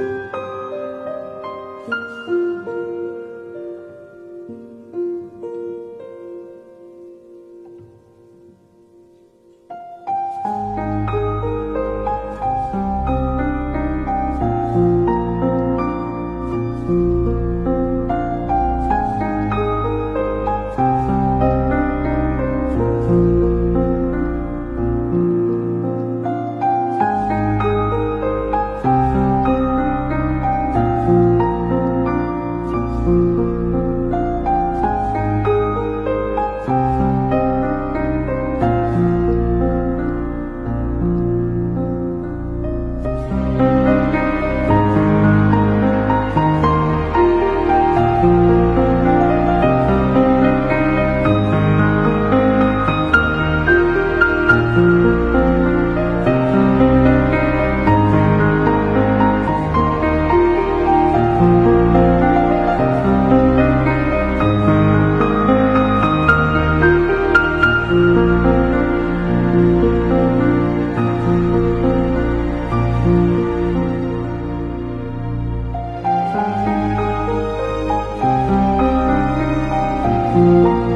you 啊。